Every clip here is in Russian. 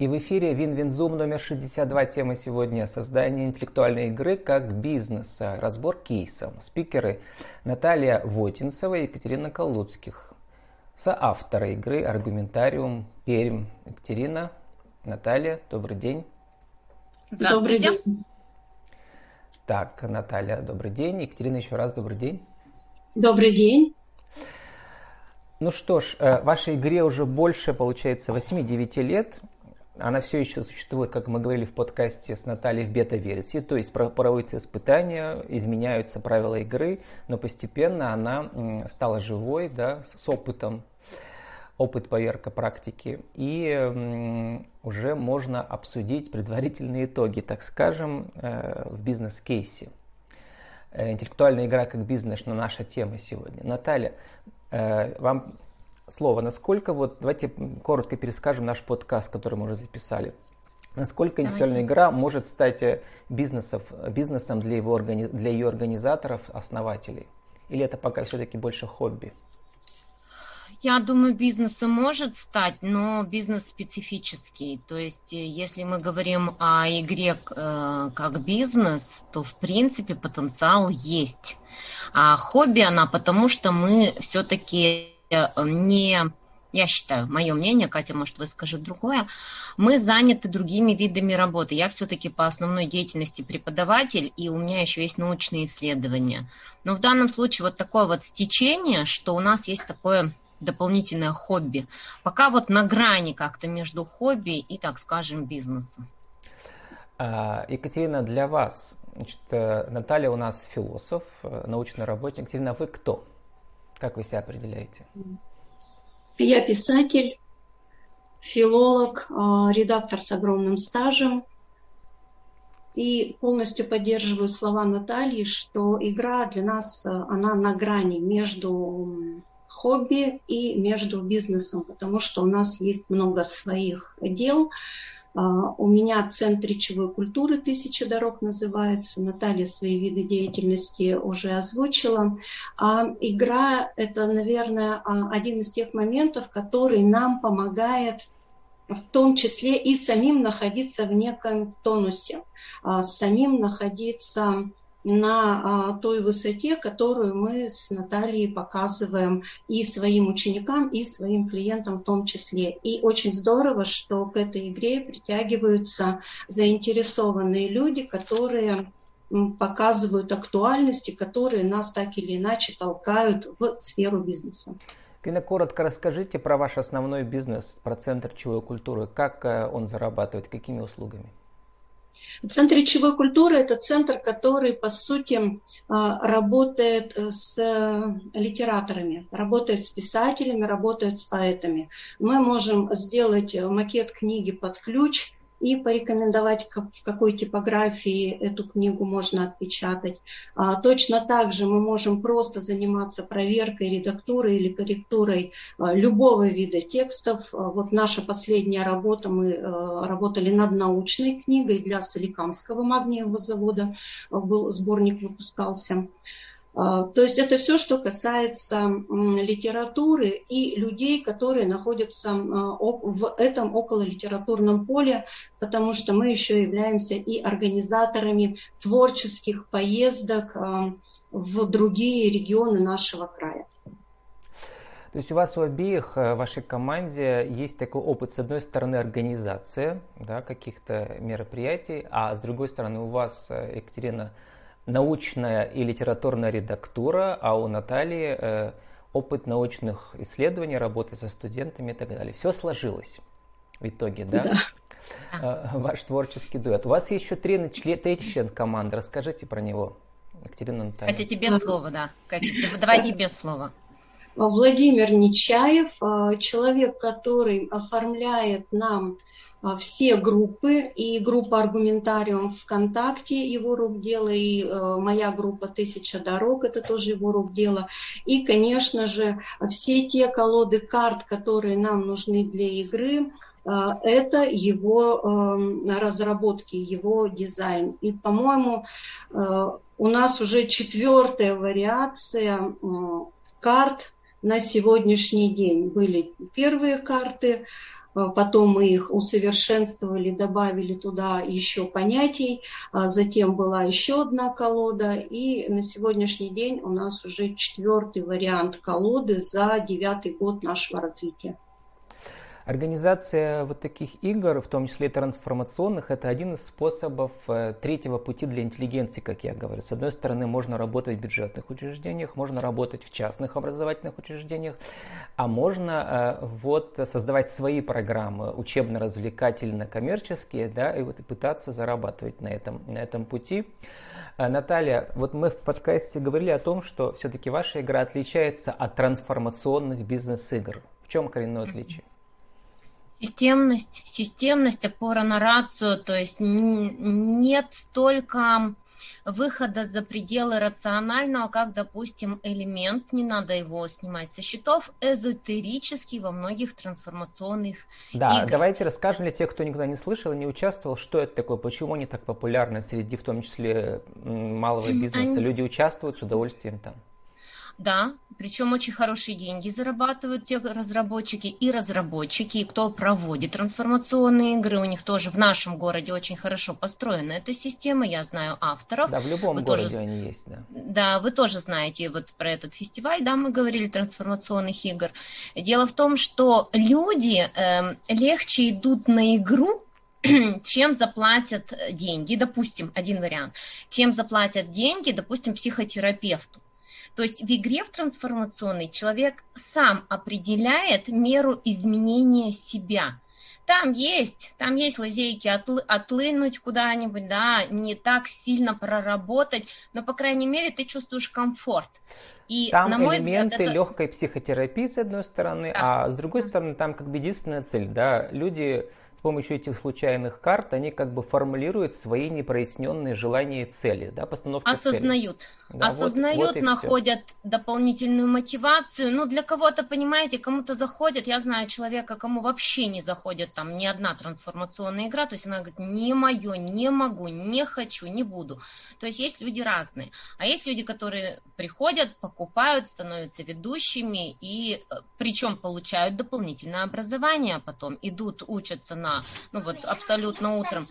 И в эфире WinWinZoom номер 62. Тема сегодня – создание интеллектуальной игры как бизнеса. Разбор кейсов. Спикеры Наталья Вотинцева и Екатерина Калуцких. Соавторы игры «Аргументариум Пермь». Екатерина, Наталья, добрый день. Здравствуйте. Добрый день. Так, Наталья, добрый день. Екатерина, еще раз добрый день. Добрый день. Ну что ж, э, вашей игре уже больше, получается, 8-9 лет. Она все еще существует, как мы говорили в подкасте с Натальей, в бета-версии, то есть проводятся испытания, изменяются правила игры, но постепенно она стала живой, да, с опытом, опыт поверка практики, и уже можно обсудить предварительные итоги, так скажем, э, в бизнес-кейсе. Э, интеллектуальная игра как бизнес, на наша тема сегодня. Наталья, э, вам слово. Насколько вот, давайте коротко перескажем наш подкаст, который мы уже записали. Насколько интеллектуальная игра может стать э, бизнесов, бизнесом для, его, для ее организаторов, основателей? Или это пока все-таки больше хобби? Я думаю, бизнесом может стать, но бизнес специфический. То есть, э, если мы говорим о игре э, как бизнес, то в принципе потенциал есть. А хобби она, потому что мы все-таки не я считаю, мое мнение, Катя, может, вы скажете другое, мы заняты другими видами работы. Я все-таки по основной деятельности преподаватель, и у меня еще есть научные исследования. Но в данном случае вот такое вот стечение, что у нас есть такое дополнительное хобби. Пока вот на грани как-то между хобби и, так скажем, бизнесом. А, Екатерина, для вас, значит, э, Наталья у нас философ, э, научный работник. Екатерина, вы кто? Как вы себя определяете? Я писатель, филолог, а, редактор с огромным стажем. И полностью поддерживаю слова Натальи, что игра для нас, а, она на грани между хобби и между бизнесом, потому что у нас есть много своих дел, у меня Центр речевой культуры «Тысяча дорог» называется. Наталья свои виды деятельности уже озвучила. А игра – это, наверное, а, один из тех моментов, который нам помогает в том числе и самим находиться в неком тонусе, а, самим находиться на а, той высоте, которую мы с Натальей показываем и своим ученикам, и своим клиентам в том числе. И очень здорово, что к этой игре притягиваются заинтересованные люди, которые показывают актуальности, которые нас так или иначе толкают в сферу бизнеса. Кина, коротко расскажите про ваш основной бизнес, про Центр чего культуры. Как э, он зарабатывает, какими услугами? Центр речевой культуры – это центр, который, по сути, а, работает э, с литераторами, работает с писателями, работает с поэтами. Мы можем сделать макет книги под ключ – и порекомендовать, в какой типографии эту книгу можно отпечатать. А, точно так же мы можем просто заниматься проверкой, редактурой или корректурой а, любого вида текстов. А, вот наша последняя работа, мы работали над научной книгой для Соликамского магниевого завода, был сборник выпускался. А, то есть это все, что касается литературы и людей, которые находятся а, в этом окололитературном поле, потому что мы еще являемся и организаторами творческих поездок а, в другие регионы нашего края. То есть у вас у обеих, в вашей команде есть такой опыт, с одной стороны, организация да, каких-то мероприятий, а с другой стороны у вас, Екатерина, научная и литературная редактура, а у Натальи э, опыт научных исследований, работы со студентами и так далее. Все сложилось в итоге, да? Да. Э, ваш творческий дуэт. У вас есть еще три, третий член команды. Расскажите про него, Екатерина Наталья. Катя, тебе слово, да. Катя, давай тебе слово. Владимир Нечаев, э, человек, который оформляет нам все группы, и группа «Аргументариум» ВКонтакте, его рук дело, и э, моя группа «Тысяча дорог», это тоже его рук дело. И, конечно же, все те колоды карт, которые нам нужны для игры, э, это его э, разработки, его дизайн. И, по-моему, у нас уже четвертая вариация карт на сегодняшний день. Были первые карты, Э, потом мы их усовершенствовали, добавили туда еще понятий, а затем была еще одна колода, и на сегодняшний день у нас уже четвертый вариант колоды за девятый год нашего развития. Организация вот таких игр, в том числе и трансформационных, это один из способов э, третьего пути для интеллигенции, как я говорю. С одной стороны, можно работать в бюджетных учреждениях, можно работать в частных образовательных учреждениях, а можно э, вот создавать свои программы учебно-развлекательно-коммерческие, да, и вот пытаться зарабатывать на этом, на этом пути. Э, Наталья, вот мы в подкасте говорили о том, что все-таки ваша игра отличается от трансформационных бизнес-игр. В чем коренное отличие? Системность, системность, опора на рацию, то есть нет столько выхода за пределы рационального, как, допустим, элемент, не надо его снимать со счетов, эзотерический во многих трансформационных Да, играх. давайте расскажем для тех, кто никогда не слышал и не участвовал, что это такое, почему они так популярны среди, в том числе, малого бизнеса. Они... Люди участвуют с удовольствием там. Да, причем очень хорошие деньги зарабатывают те разработчики и разработчики, и кто проводит трансформационные игры. У них тоже в нашем городе очень хорошо построена эта система. Я знаю авторов. Да, в любом вы городе тоже, они есть, да. Да, вы тоже знаете вот про этот фестиваль, да, мы говорили, трансформационных игр. Дело в том, что люди э, легче идут на игру, чем заплатят деньги, допустим, один вариант, чем заплатят деньги, допустим, психотерапевту. То есть в игре в трансформационной человек сам определяет меру изменения себя. Там есть, там есть лазейки отлы, отлынуть куда-нибудь, да, не так сильно проработать, но, по крайней мере, ты чувствуешь комфорт. И, там на мой элементы взгляд, это... легкой психотерапии, с одной стороны, да. а с другой стороны, там как бы единственная цель, да, люди с помощью этих случайных карт они как бы формулируют свои непроясненные желания и цели, да, постановка Осознают. Цели. Да, Осознают, вот, вот находят все. дополнительную мотивацию. Ну, для кого-то, понимаете, кому-то заходит, я знаю человека, кому вообще не заходит там ни одна трансформационная игра, то есть она говорит, не мое, не могу, не хочу, не буду. То есть есть люди разные. А есть люди, которые приходят, покупают, становятся ведущими, и э, причем получают дополнительное образование, а потом идут, учатся на на, ну вот абсолютно утром,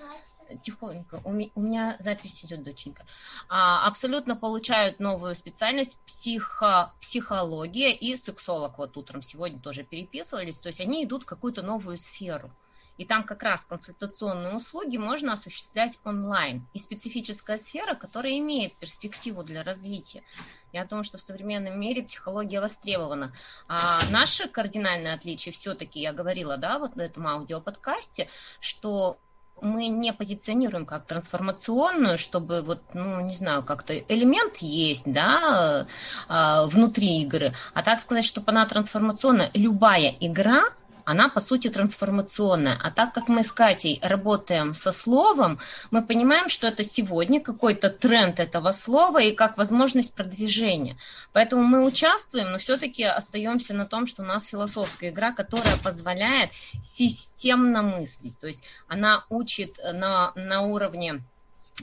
тихонько, у меня, у меня запись идет, доченька, а, абсолютно получают новую специальность психо, психология и сексолог. Вот утром сегодня тоже переписывались, то есть они идут в какую-то новую сферу. И там как раз консультационные услуги можно осуществлять онлайн. И специфическая сфера, которая имеет перспективу для развития. Я думаю, что в современном мире психология востребована. А наше кардинальное отличие все-таки, я говорила, да, вот на этом аудиоподкасте, что мы не позиционируем как трансформационную, чтобы вот, ну, не знаю, как-то элемент есть, да, а, внутри игры, а так сказать, чтобы она трансформационная. Любая игра она по сути трансформационная. А так как мы с Катей работаем со словом, мы понимаем, что это сегодня какой-то тренд этого слова и как возможность продвижения. Поэтому мы участвуем, но все-таки остаемся на том, что у нас философская игра, которая позволяет системно мыслить. То есть она учит на, на уровне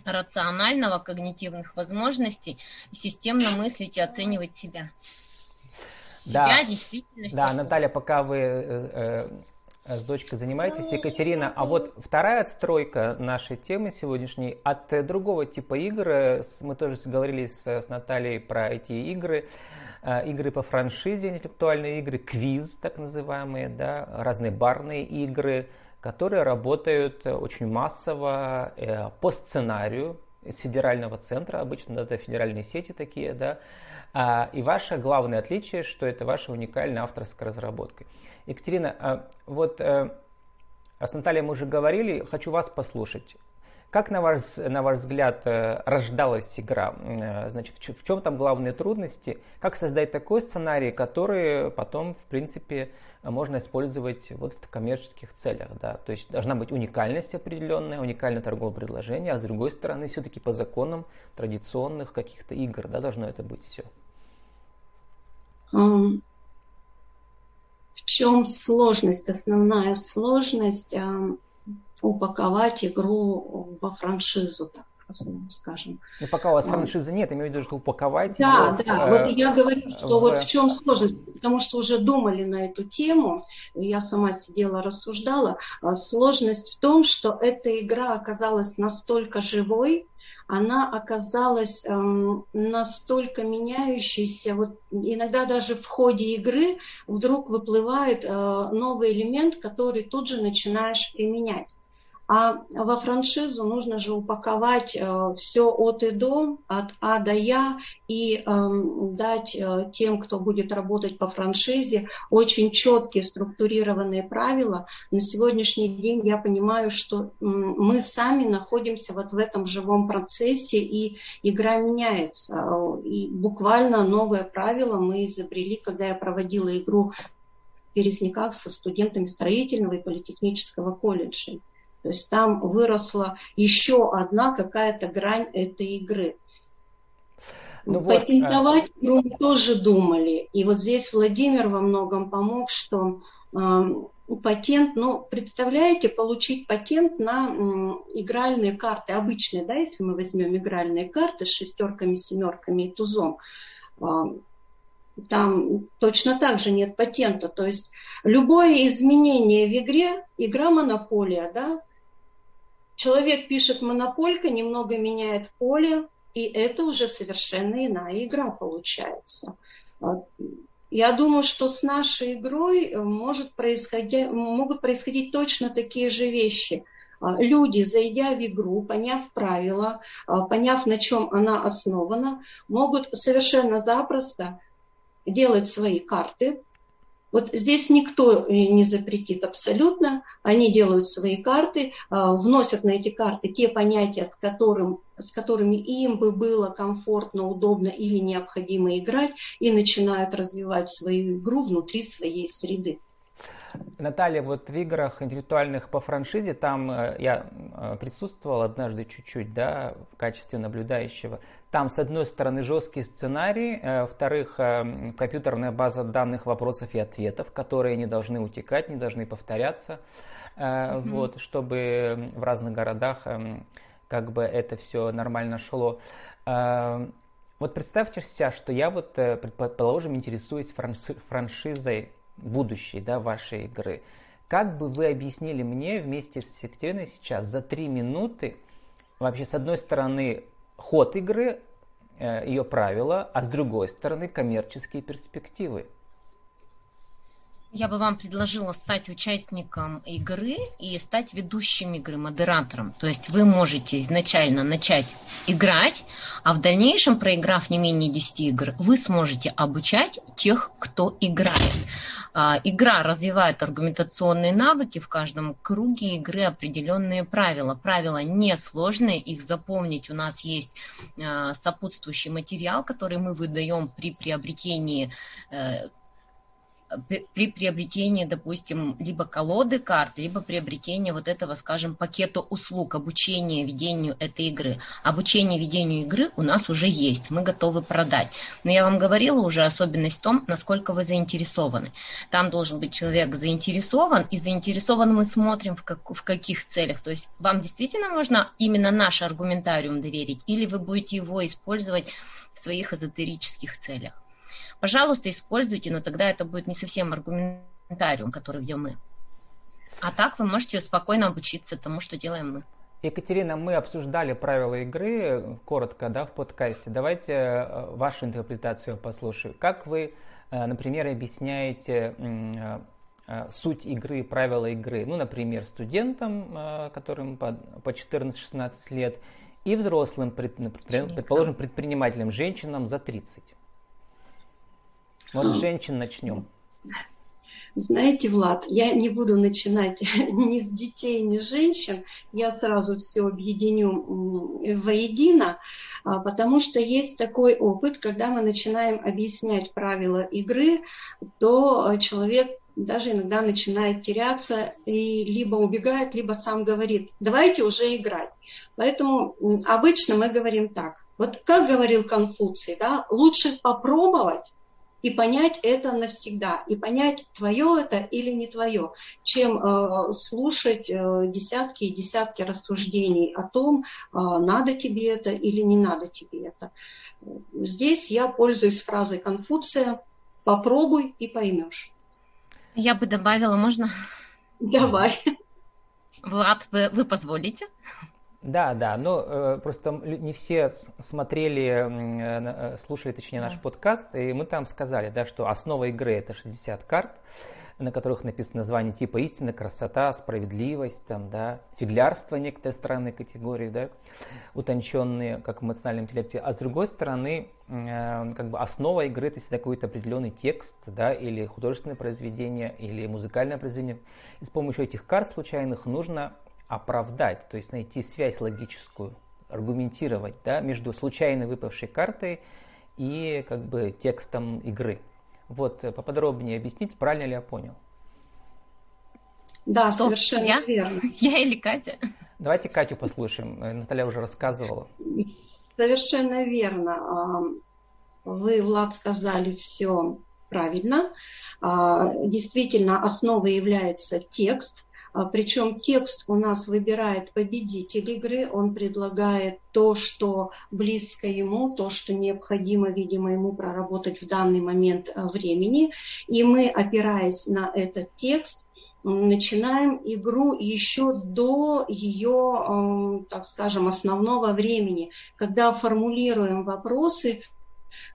рационального когнитивных возможностей системно мыслить и оценивать себя да. себя, Да, Наталья, пока вы э, э, с дочкой занимаетесь, Екатерина, а вот вторая отстройка нашей темы сегодняшней от э, другого типа игр, мы тоже говорили с, с Натальей про эти игры, игры по франшизе, интеллектуальные игры, квиз так называемые, да, разные барные игры, которые работают очень массово по сценарию из федерального центра, обычно это федеральные сети такие, да, а, и ваше главное отличие, что это ваша уникальная авторская разработка. Екатерина, а, вот а, с Натальей мы уже говорили, хочу вас послушать. Как, на ваш, на ваш взгляд, э, рождалась игра? Э, значит, в чем там главные трудности? Как создать такой сценарий, который потом, в принципе, можно использовать вот в коммерческих целях? Да? То есть должна быть уникальность определенная, уникальное торговое предложение, а с другой стороны, все-таки по законам традиционных каких-то игр да, должно это быть все. В чем сложность? Основная сложность упаковать игру во франшизу. Так. скажем. И пока у вас франшизы нет, имею в виду, что упаковать. Да, да, вот я говорю, что в... вот в чем сложность, потому что уже думали на эту тему, я сама сидела, рассуждала. Сложность в том, что эта игра оказалась настолько живой, она оказалась э, настолько меняющейся, вот иногда даже в ходе игры вдруг выплывает э, новый элемент, который тут же начинаешь применять. А во франшизу нужно же упаковать э, все от и до, от А до Я, и э, дать э, тем, кто будет работать по франшизе, очень четкие структурированные правила. На сегодняшний день я понимаю, что э, мы сами находимся вот в этом живом процессе, и игра меняется. И буквально новое правило мы изобрели, когда я проводила игру в Пересняках со студентами строительного и политехнического колледжа. То есть там выросла еще одна какая-то грань этой игры. Ну, Патентовать вот, игру мы тоже думали. И вот здесь Владимир во многом помог, что э, патент, ну, представляете, получить патент на э, игральные карты, обычные, да, если мы возьмем игральные карты с шестерками, семерками и тузом, э, там точно так же нет патента. То есть любое изменение в игре, игра монополия, да, Человек пишет монополька, немного меняет поле, и это уже совершенно иная игра получается. Я думаю, что с нашей игрой может происходить, могут происходить точно такие же вещи. А, люди, зайдя в игру, поняв правила, а, поняв, на чем она основана, могут совершенно запросто делать свои карты, вот здесь никто не запретит абсолютно. Они делают свои карты, а, вносят на эти карты те понятия, с, которым, с которыми им бы было комфортно, удобно или необходимо играть, и начинают развивать свою игру внутри своей среды. Наталья, вот в играх интеллектуальных по франшизе, там э, я э, присутствовал однажды чуть-чуть, да, в качестве наблюдающего. Там, с одной стороны, жесткий сценарий, э, во-вторых, компьютерная база данных, вопросов и ответов, которые не должны утекать, не должны повторяться, mm-hmm. вот, чтобы в разных городах как бы это все нормально шло. Вот представьте себе, что я вот, предположим, интересуюсь франшизой будущей да, вашей игры. Как бы вы объяснили мне вместе с Екатериной сейчас за три минуты вообще с одной стороны ход игры, э, ее правила, а с другой стороны коммерческие перспективы? Я бы вам предложила стать участником игры и стать ведущим игры, модератором. То есть вы можете изначально начать играть, а в дальнейшем, проиграв не менее 10 игр, вы сможете обучать тех, кто играет. А, игра развивает аргументационные навыки, в каждом круге игры определенные правила. Правила несложные, их запомнить у нас есть а, сопутствующий материал, который мы выдаем при приобретении э, при приобретении, допустим, либо колоды карт, либо приобретение вот этого, скажем, пакета услуг, обучения ведению этой игры. Обучение ведению игры у нас уже есть, мы готовы продать. Но я вам говорила уже особенность в том, насколько вы заинтересованы. Там должен быть человек заинтересован, и заинтересован мы смотрим в, как, в каких целях. То есть вам действительно можно именно наш аргументариум доверить, или вы будете его использовать в своих эзотерических целях пожалуйста, используйте, но тогда это будет не совсем аргументариум, который ведем мы. А так вы можете спокойно обучиться тому, что делаем мы. Екатерина, мы обсуждали правила игры коротко да, в подкасте. Давайте э, вашу интерпретацию послушаю. Как вы, э, например, объясняете э, суть игры, правила игры? Ну, например, студентам, которым по 14-16 лет, и взрослым, предположим, предпринимателям, женщинам за 30. Вот с женщин начнем. Знаете, Влад, я не буду начинать ни с детей, ни с женщин. Я сразу все объединю воедино, а, потому что есть такой опыт, когда мы начинаем объяснять правила игры, то а, человек даже иногда начинает теряться и либо убегает, либо сам говорит, давайте уже играть. Поэтому обычно мы говорим так. Вот как говорил Конфуций, да, лучше попробовать, и понять это навсегда, и понять, твое это или не твое, чем э, слушать э, десятки и десятки рассуждений о том, э, надо тебе это или не надо тебе это. Здесь я пользуюсь фразой Конфуция «попробуй и поймешь». Я бы добавила, можно? Давай. Влад, вы, вы позволите? Да, да, но э, просто не все смотрели, э, э, слушали, точнее, наш да. подкаст, и мы там сказали, да, что основа игры это 60 карт, на которых написано название типа истина, красота, справедливость, там, да, фиглярство некоторые странные категории, да, утонченные, как в эмоциональном интеллекте. А с другой стороны, э, как бы основа игры это всегда какой-то определенный текст, да, или художественное произведение, или музыкальное произведение. И с помощью этих карт случайных нужно оправдать, то есть найти связь логическую, аргументировать да, между случайно выпавшей картой и как бы текстом игры. Вот э, поподробнее объясните, правильно ли я понял? Да, совершенно я? верно. Я или Катя? Давайте Катю послушаем. Э, Наталья уже рассказывала. Совершенно верно. Вы, Влад, сказали все правильно. А, действительно, основой является текст, а, Причем текст у нас выбирает победитель игры, он предлагает то, что близко ему, то, что необходимо, видимо, ему проработать в данный момент а, времени. И мы, опираясь на этот текст, начинаем игру еще до ее, так скажем, основного времени, когда формулируем вопросы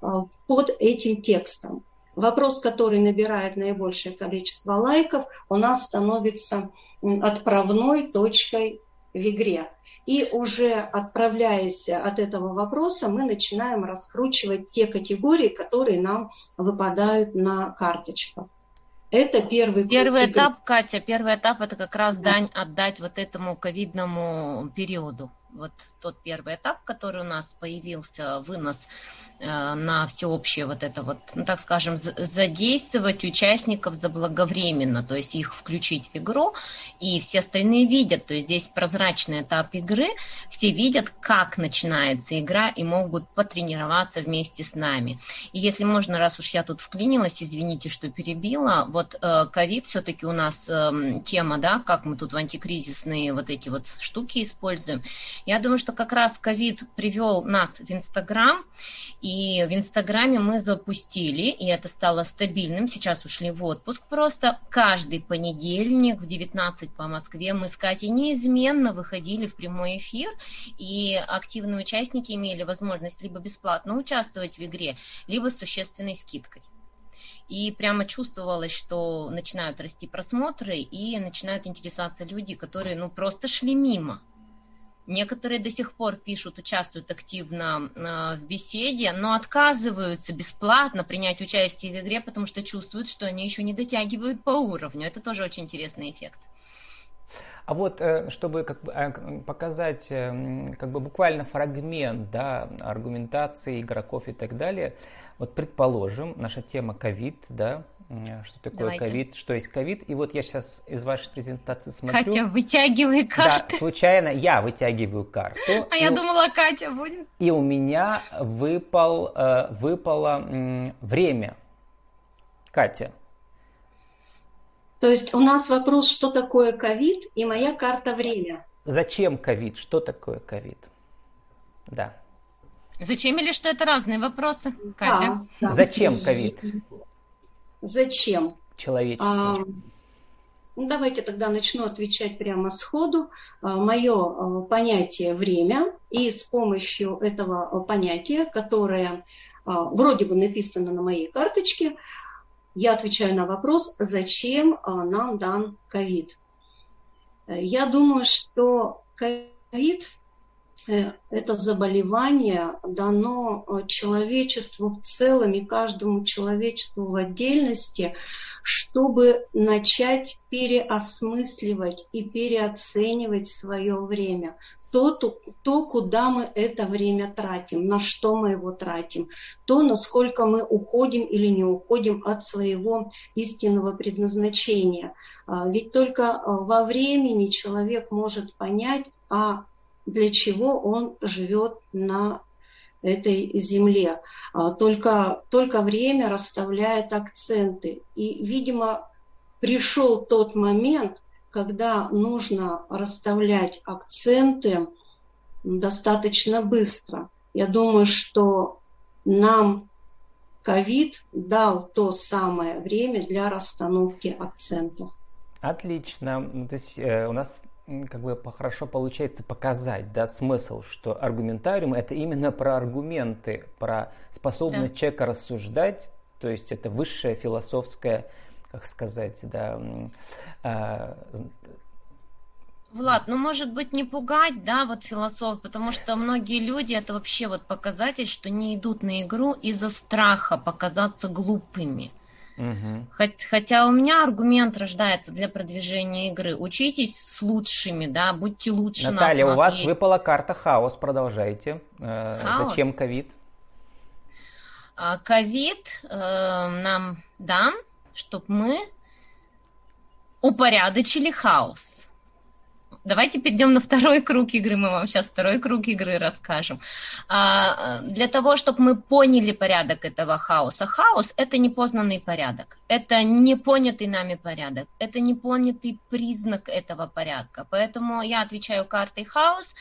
а, под этим текстом. Вопрос, который набирает наибольшее количество лайков, у нас становится отправной точкой в игре. И уже отправляясь от этого вопроса, мы начинаем раскручивать те категории, которые нам выпадают на карточках. Это первый Первый этап, Катя, первый этап это как раз да. дань отдать вот этому ковидному периоду вот тот первый этап, который у нас появился, вынос э, на всеобщее вот это вот, ну, так скажем, задействовать участников заблаговременно, то есть их включить в игру, и все остальные видят, то есть здесь прозрачный этап игры, все видят, как начинается игра и могут потренироваться вместе с нами. И если можно, раз уж я тут вклинилась, извините, что перебила, вот э, ковид все-таки у нас эм, тема, да, как мы тут в антикризисные вот эти вот штуки используем, я думаю, что как раз ковид привел нас в Инстаграм, и в Инстаграме мы запустили, и это стало стабильным, сейчас ушли в отпуск просто. Каждый понедельник в 19 по Москве мы с Катей неизменно выходили в прямой эфир, и активные участники имели возможность либо бесплатно участвовать в игре, либо с существенной скидкой. И прямо чувствовалось, что начинают расти просмотры и начинают интересоваться люди, которые ну просто шли мимо Некоторые до сих пор пишут, участвуют активно э, в беседе, но отказываются бесплатно принять участие в игре, потому что чувствуют, что они еще не дотягивают по уровню. Это тоже очень интересный эффект. А вот э, чтобы как бы, э, показать как бы буквально фрагмент да, аргументации игроков и так далее, вот предположим, наша тема ковид, да, что такое ковид, что есть ковид. И вот я сейчас из вашей презентации смотрю. Катя, вытягивай карту. Да, случайно я вытягиваю карту. А я думала, Катя будет. И у меня выпал, э, выпало время. Катя. То есть у нас вопрос, что такое ковид, и моя карта время. Зачем ковид? Что такое ковид? Да. Зачем или что это разные вопросы, Катя? Да, да. Зачем ковид? Зачем? Человечество. А, ну, давайте тогда начну отвечать прямо сходу. А, мое а, понятие время, и с помощью этого понятия, которое вроде бы написано на моей карточке, я отвечаю на вопрос, зачем нам дан ковид. Я думаю, что ковид Э, это заболевание дано э, человечеству в целом и каждому человечеству в отдельности, чтобы начать переосмысливать и переоценивать свое время. То, то, то, куда мы это время тратим, на что мы его тратим, то, насколько мы уходим или не уходим от своего истинного предназначения. А, ведь только э, во времени человек может понять, а для чего он живет на этой земле. А, только, только время расставляет акценты. И, видимо, пришел тот момент, когда нужно расставлять акценты достаточно быстро. Я думаю, что нам ковид дал то самое время для расстановки акцентов. Отлично. Ну, то есть э, у нас как бы хорошо получается показать да, смысл, что аргументариум это именно про аргументы, про способность да. человека рассуждать, то есть это высшая философская, как сказать, да, э, Влад, ну может быть не пугать, да, вот философ, потому что многие люди это вообще вот показатель, что не идут на игру из-за страха показаться глупыми. Угу. Хотя у меня аргумент рождается для продвижения игры. Учитесь с лучшими, да, будьте лучше Наталья, нас. у, у вас есть. выпала карта хаос, продолжайте. Э, хаос? Зачем ковид? А, ковид э, нам дан, чтобы мы упорядочили хаос. Давайте перейдем на второй круг игры, мы вам сейчас второй круг игры расскажем. А, для того, чтобы мы поняли порядок этого хаоса. Хаос – это непознанный порядок, это непонятый нами порядок, это непонятый признак этого порядка. Поэтому я отвечаю картой хаос.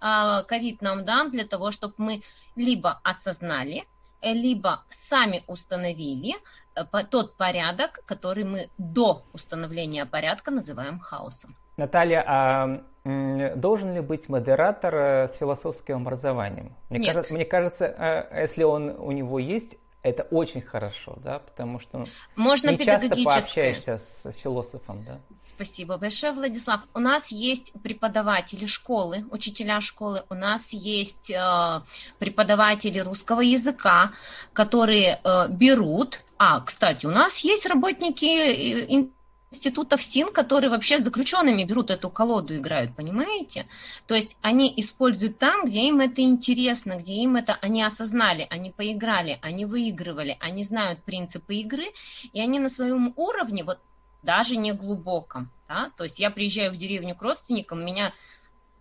А, ковид нам дан для того, чтобы мы либо осознали, либо сами установили э, тот порядок, который мы до установления порядка называем хаосом. Наталья, а должен ли быть модератор э, с философским образованием? Мне, Нет. Кажется, мне кажется, э, если он у него есть, это очень хорошо, да, потому что Можно не часто пообщаешься с философом, да. Спасибо большое, Владислав. У нас есть преподаватели школы, учителя школы, у нас есть э, преподаватели русского языка, которые э, берут. А, кстати, у нас есть работники э, институтов СИН, которые вообще с заключенными берут эту колоду, играют, понимаете? То есть они используют там, где им это интересно, где им это они осознали, они поиграли, они выигрывали, они знают принципы игры, и они на своем уровне, вот даже не глубоком, да, то есть я приезжаю в деревню к родственникам, меня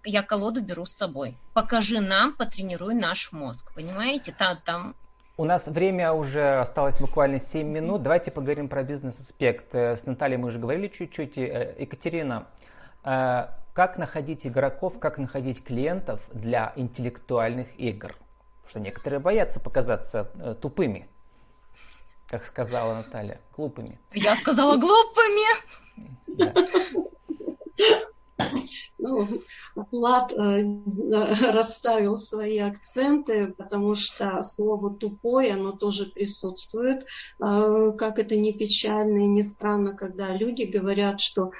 я колоду беру с собой. Покажи нам, потренируй наш мозг, понимаете? Там, там у нас время уже осталось буквально 7 минут. Давайте поговорим про бизнес-аспект. Э, с Натальей мы уже говорили чуть-чуть. Э, Екатерина, э, как находить игроков, как находить клиентов для интеллектуальных игр? Что некоторые боятся показаться тупыми, как сказала Наталья, глупыми. Я сказала глупыми. Да. Ну, Влад э, расставил свои акценты, потому что слово «тупой», оно тоже присутствует. Э, как это не печально и не странно, когда люди говорят, что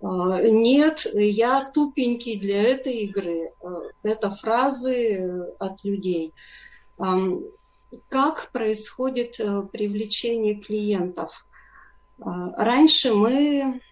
э, нет, я тупенький для этой игры. Это фразы от людей. Как происходит привлечение клиентов? Раньше мы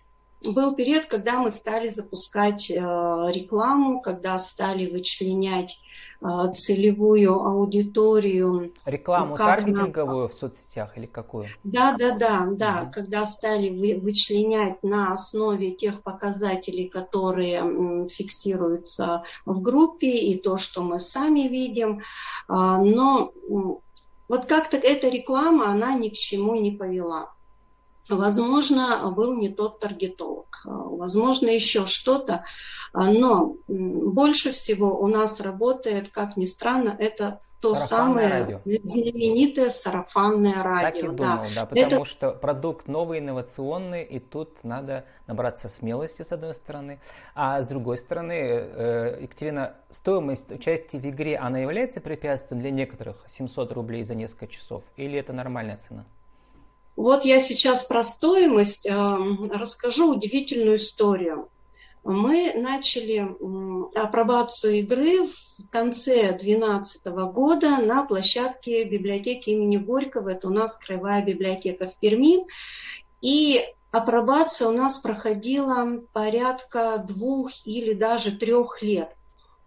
был период, когда мы стали запускать э, рекламу, когда стали вычленять э, целевую аудиторию. Рекламу таргетинговую на... в соцсетях или какую? Да, да, да, да. Mm-hmm. Когда стали вы, вычленять на основе тех показателей, которые фиксируются в группе, и то, что мы сами видим. А, но вот как-то эта реклама, она ни к чему не повела. Возможно, был не тот таргетолог, возможно, еще что-то, но больше всего у нас работает, как ни странно, это то сарафанное самое радио. знаменитое сарафанное радио. Так и думал, да, да потому это... что продукт новый, инновационный, и тут надо набраться смелости, с одной стороны. А с другой стороны, э, Екатерина, стоимость участия в игре, она является препятствием для некоторых 700 рублей за несколько часов, или это нормальная цена? Вот я сейчас про стоимость э, расскажу удивительную историю. Мы начали апробацию игры в конце 2012 года на площадке библиотеки имени Горького. Это у нас краевая библиотека в Перми. И апробация у нас проходила порядка двух или даже трех лет.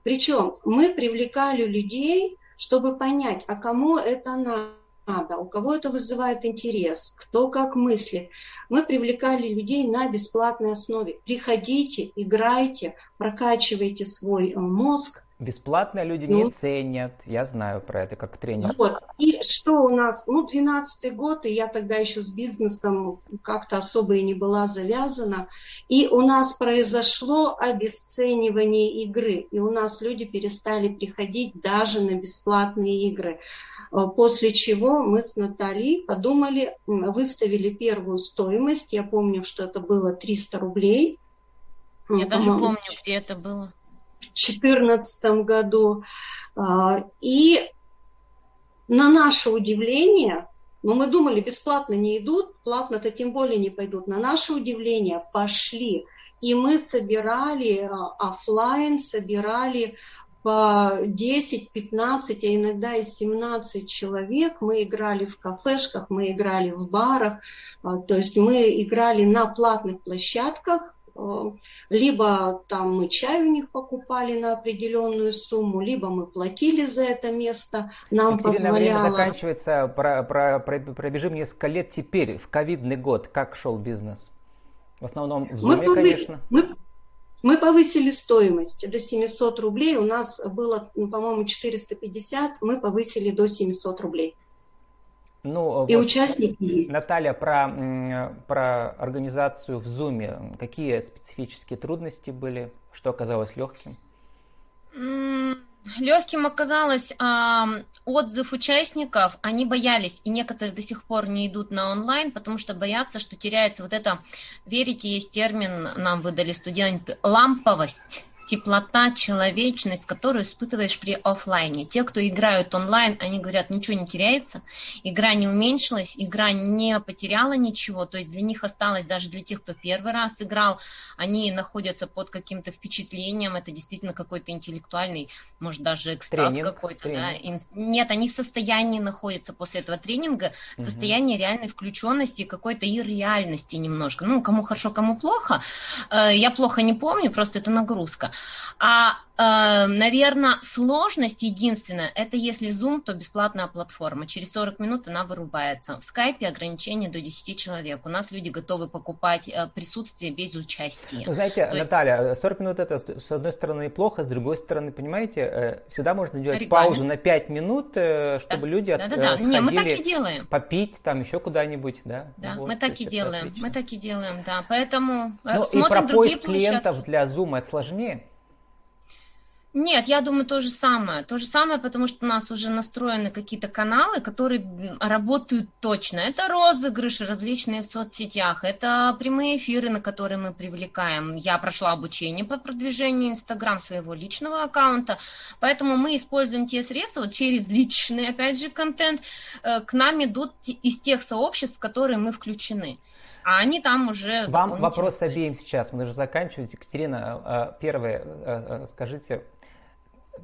Причем мы привлекали людей, чтобы понять, а кому это надо надо, у кого это вызывает интерес, кто как мыслит. Мы привлекали людей на бесплатной основе. Приходите, играйте, прокачивайте свой э, мозг. Бесплатно люди ну, не ценят, я знаю про это как тренер. Вот. И что у нас, ну, 12 год, и я тогда еще с бизнесом как-то особо и не была завязана, и у нас произошло обесценивание игры, и у нас люди перестали приходить даже на бесплатные игры. Э, после чего мы с Натальей подумали, выставили первую стоимость. Я помню, что это было 300 рублей. Я даже помню, где это было. В 2014 году. А, и на наше удивление, но ну, мы думали, бесплатно не идут, платно-то тем более не пойдут. На наше удивление пошли. И мы собирали а, офлайн, собирали по 10, 15, а иногда и 17 человек. Мы играли в кафешках, мы играли в барах, а, то есть мы играли на платных площадках, а, либо там мы чай у них покупали на определенную сумму, либо мы платили за это место, нам Екатерина, позволяло... время заканчивается, про, про, про, пробежим несколько лет теперь, в ковидный год, как шел бизнес? В основном в Zoom, конечно. Мы, мы повысили стоимость до 700 рублей. У нас было, ну, по-моему, 450. Мы повысили до 700 рублей. Ну, и вот, участники есть. Наталья, про, про организацию в Zoom. Какие специфические трудности были? Что оказалось легким? Легким оказалось а, отзыв участников, они боялись, и некоторые до сих пор не идут на онлайн, потому что боятся, что теряется вот это, верите, есть термин, нам выдали студенты, ламповость теплота, человечность, которую испытываешь при офлайне. Те, кто играют онлайн, они говорят, ничего не теряется, игра не уменьшилась, игра не потеряла ничего, то есть для них осталось, даже для тех, кто первый раз играл, они находятся под каким-то впечатлением, это действительно какой-то интеллектуальный, может даже экстаз какой-то, да. Нет, они в состоянии находятся после этого тренинга, угу. реальной включенности, какой-то и реальности немножко. Ну, кому хорошо, кому плохо. Э, я плохо не помню, просто это нагрузка. А Э, Наверное, сложность единственная, это если Zoom, то бесплатная платформа. Через 40 минут она вырубается. В Skype ограничение до 10 человек. У нас люди готовы покупать э, присутствие без участия. Вы знаете, то Наталья, 40 минут это с одной стороны плохо, с другой стороны, понимаете, э, всегда можно делать Регламент. паузу на 5 минут, чтобы да. люди да, да, да. Не, мы так и делаем. попить там еще куда-нибудь. Да, да вот, мы так и делаем. Мы так и делаем, да. Поэтому ну, смотрим и про поиск клиентов для Zoom это сложнее? Нет, я думаю, то же самое. То же самое, потому что у нас уже настроены какие-то каналы, которые работают точно. Это розыгрыши различные в соцсетях, это прямые эфиры, на которые мы привлекаем. Я прошла обучение по продвижению Инстаграм своего личного аккаунта, поэтому мы используем те средства вот через личный, опять же, контент. Э, к нам идут из тех сообществ, в которые мы включены а они там уже... Вам вопрос обеим сейчас, мы даже заканчиваем. Екатерина, э, первое, э, скажите,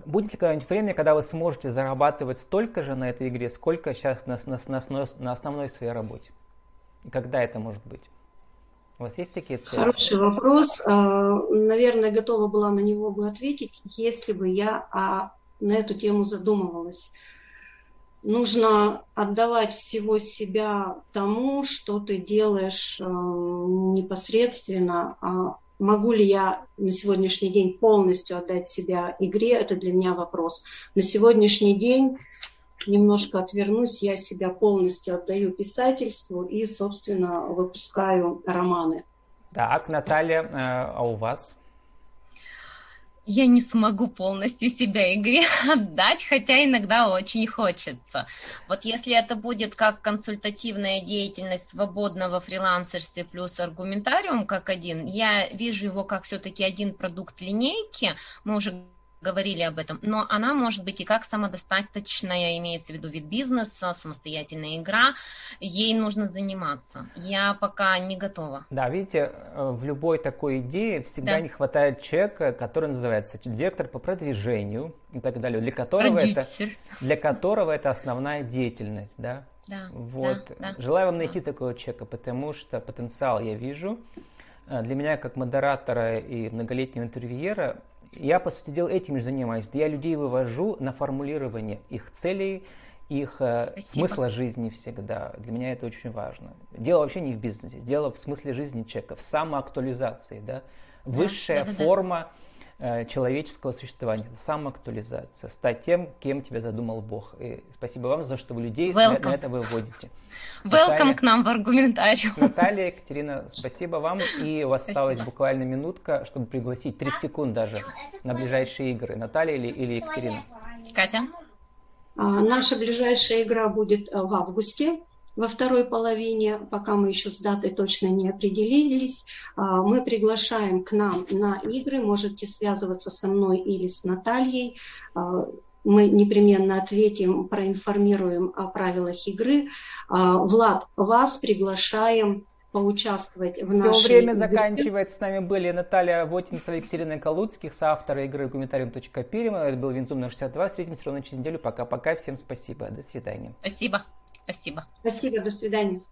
Будет ли когда-нибудь время, когда вы сможете зарабатывать столько же на этой игре, сколько сейчас на, на, на, на основной своей работе? И когда это может быть? У вас есть такие цели? Хороший вопрос. А, наверное, готова была на него бы ответить, если бы я а, на эту тему задумывалась. Нужно отдавать всего себя тому, что ты делаешь а, непосредственно, Могу ли я на сегодняшний день полностью отдать себя игре, это для меня вопрос. На сегодняшний день немножко отвернусь, я себя полностью отдаю писательству и, собственно, выпускаю романы. Так, Наталья, э, а у вас? Я не смогу полностью себя игре отдать, хотя иногда очень хочется. Вот если это будет как консультативная деятельность свободного фрилансерства плюс аргументариум как один, я вижу его как все-таки один продукт линейки, мы уже говорили об этом, но она может быть и как самодостаточная, имеется в виду вид бизнеса, самостоятельная игра, ей нужно заниматься. Я пока не готова. Да, видите, э, в любой такой идее всегда да. не хватает человека, который называется директор по продвижению и так далее, для которого, это, для которого это основная деятельность, да? Да, вот. Да, да, Желаю вам найти да. такого человека, потому что потенциал я вижу. Э, для меня, как модератора и многолетнего интервьюера, я, по сути дела, этим же занимаюсь. Я людей вывожу на формулирование их целей, их э, Спасибо. смысла жизни всегда. Для меня это очень важно. Дело вообще не в бизнесе, дело в смысле жизни человека, в самоактуализации. Да? Высшая да, да, форма да человеческого существования. Это самоактуализация. Стать тем, кем тебя задумал Бог. И спасибо вам за то, что вы людей на, на это выводите. Welcome Наталья, к нам в аргументарию. Наталья, Екатерина, спасибо вам. И у вас спасибо. осталась буквально минутка, чтобы пригласить 30 секунд даже на ближайшие игры. Наталья или, или Екатерина? Катя. А, наша ближайшая игра будет э, в августе во второй половине, пока мы еще с датой точно не определились, а, мы приглашаем к нам на игры. Можете связываться со мной или с Натальей. А, мы непременно ответим, проинформируем о правилах игры. А, Влад, вас приглашаем поучаствовать в Все нашей время игре. заканчивается. С нами были Наталья Вотинцева и Екатерина Калуцких, соавторы игры комментариум.пирим. Это был Винзум на 62. Встретимся ровно через неделю. Пока-пока. Всем спасибо. До свидания. Спасибо. Спасибо. Спасибо, до свидания.